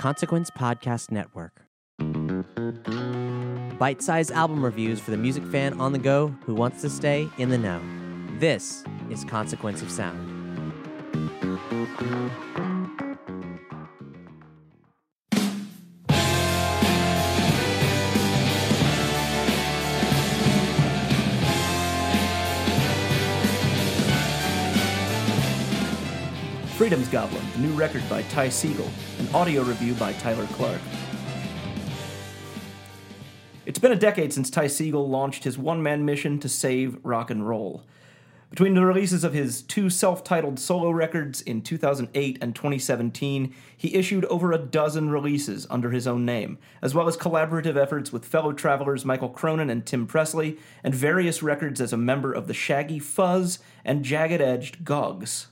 Consequence Podcast Network. Bite sized album reviews for the music fan on the go who wants to stay in the know. This is Consequence of Sound. Freedom's Goblin, a new record by Ty an audio review by Tyler Clark. It's been a decade since Ty Segall launched his one man mission to save rock and roll. Between the releases of his two self titled solo records in 2008 and 2017, he issued over a dozen releases under his own name, as well as collaborative efforts with fellow travelers Mikal Cronin and Tim Presley, and various records as a member of the Shaggy Fuzz and Jagged Edged Goggs.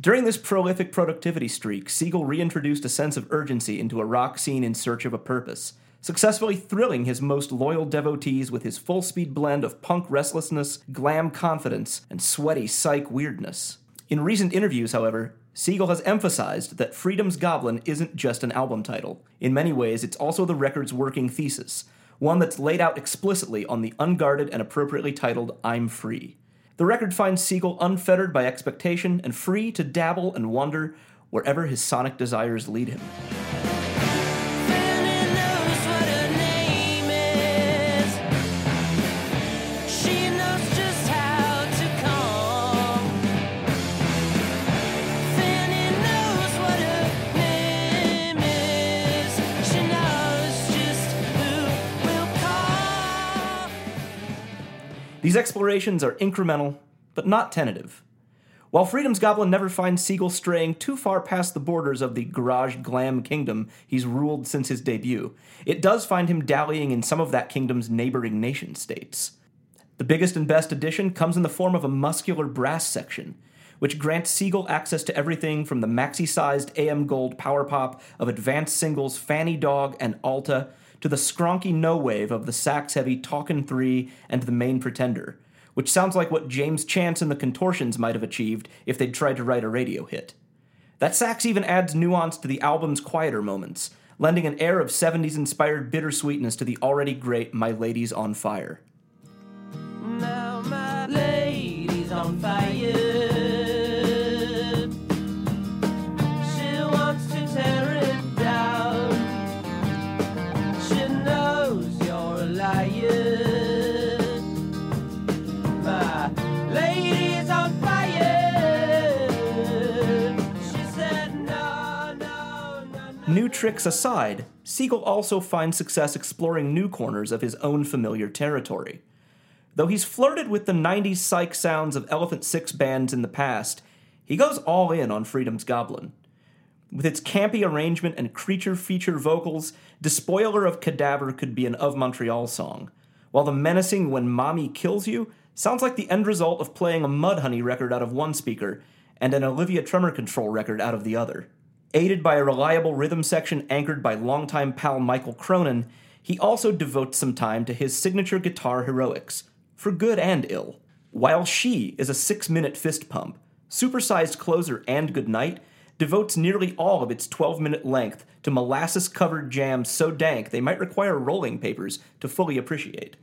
During this prolific productivity streak, Segall reintroduced a sense of urgency into a rock scene in search of a purpose, successfully thrilling his most loyal devotees with his full speed blend of punk restlessness, glam confidence, and sweaty psych weirdness. In recent interviews, however, Segall has emphasized that Freedom's Goblin isn't just an album title. In many ways, it's also the record's working thesis, one that's laid out explicitly on the unguarded and appropriately titled I'm Free. The record finds Segall unfettered by expectation and free to dabble and wander wherever his sonic desires lead him. These explorations are incremental, but not tentative. While Freedom's Goblin never finds Segall straying too far past the borders of the garage glam kingdom he's ruled since his debut, it does find him dallying in some of that kingdom's neighboring nation states. The biggest and best addition comes in the form of a muscular brass section, which grants Segall access to everything from the maxi sized AM Gold power pop of advanced singles Fanny Dog and Alta to the skronky no wave of the sax heavy Talkin' 3 and The Main Pretender, which sounds like what James Chance and the Contortions might have achieved if they'd tried to write a radio hit. That sax even adds nuance to the album's quieter moments, lending an air of 70s inspired bittersweetness to the already great My Lady's on Fire. New tricks aside, Segall also finds success exploring new corners of his own familiar territory. Though he's flirted with the 90s psych sounds of Elephant Six bands in the past, he goes all in on Freedom's Goblin. With its campy arrangement and creature feature vocals, Despoiler of Cadaver could be an Of Montreal song, while the menacing When Mommy Kills You sounds like the end result of playing a Mudhoney record out of one speaker and an Olivia Tremor Control record out of the other. Aided by a reliable rhythm section anchored by longtime pal Mikal Cronin, he also devotes some time to his signature guitar heroics, for good and ill. While She is a six minute fist pump, Supersized Closer and Goodnight devotes nearly all of its 12 minute length to molasses covered jams so dank they might require rolling papers to fully appreciate.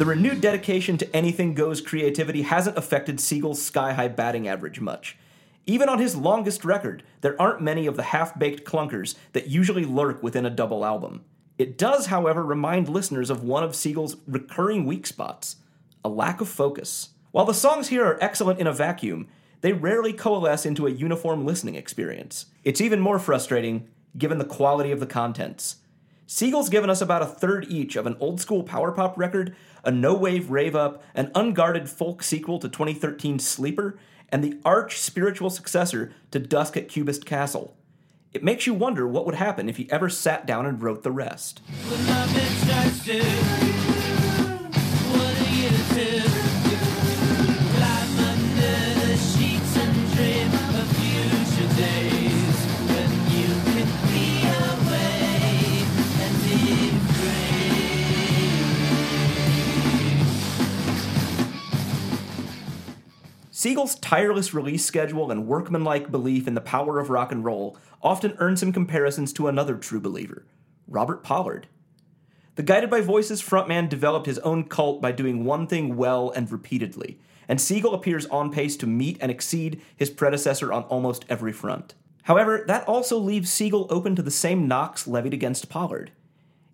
The renewed dedication to anything goes creativity hasn't affected Segall's sky high batting average much. Even on his longest record, there aren't many of the half baked clunkers that usually lurk within a double album. It does, however, remind listeners of one of Segall's recurring weak spots a lack of focus. While the songs here are excellent in a vacuum, they rarely coalesce into a uniform listening experience. It's even more frustrating given the quality of the contents. Segall's given us about a third each of an old school power pop record, a no wave rave up, an unguarded folk sequel to 2013 Sleeper, and the arch spiritual successor to Dusk at Cubist Castle. It makes you wonder what would happen if he ever sat down and wrote the rest. Segall's tireless release schedule and workmanlike belief in the power of rock and roll often earns him comparisons to another true believer, Robert Pollard. The Guided by Voices frontman developed his own cult by doing one thing well and repeatedly, and Segall appears on pace to meet and exceed his predecessor on almost every front. However, that also leaves Segall open to the same knocks levied against Pollard.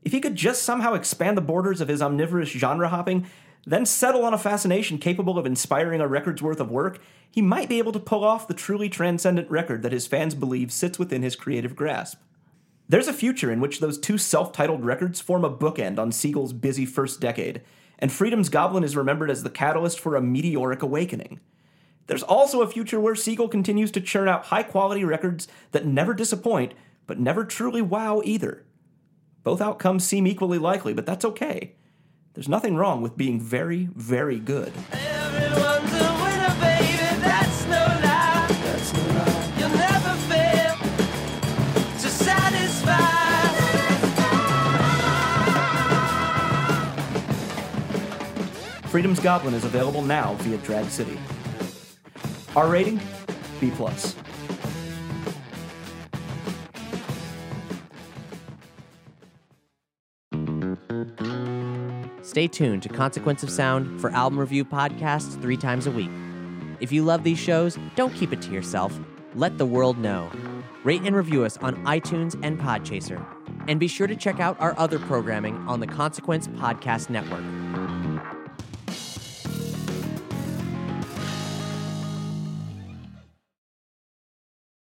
If he could just somehow expand the borders of his omnivorous genre hopping, then settle on a fascination capable of inspiring a record's worth of work, he might be able to pull off the truly transcendent record that his fans believe sits within his creative grasp. There's a future in which those two self titled records form a bookend on Segall's busy first decade, and Freedom's Goblin is remembered as the catalyst for a meteoric awakening. There's also a future where Segall continues to churn out high quality records that never disappoint, but never truly wow either. Both outcomes seem equally likely, but that's okay. There's nothing wrong with being very, very good. Everyone's a winner, baby. That's no lie. You'll never fail to satisfy. Freedom's Goblin is available now via Drag City. R rating B plus. Stay tuned to Consequence of Sound for album review podcasts three times a week. If you love these shows, don't keep it to yourself. Let the world know. Rate and review us on iTunes and Podchaser. And be sure to check out our other programming on the Consequence Podcast Network.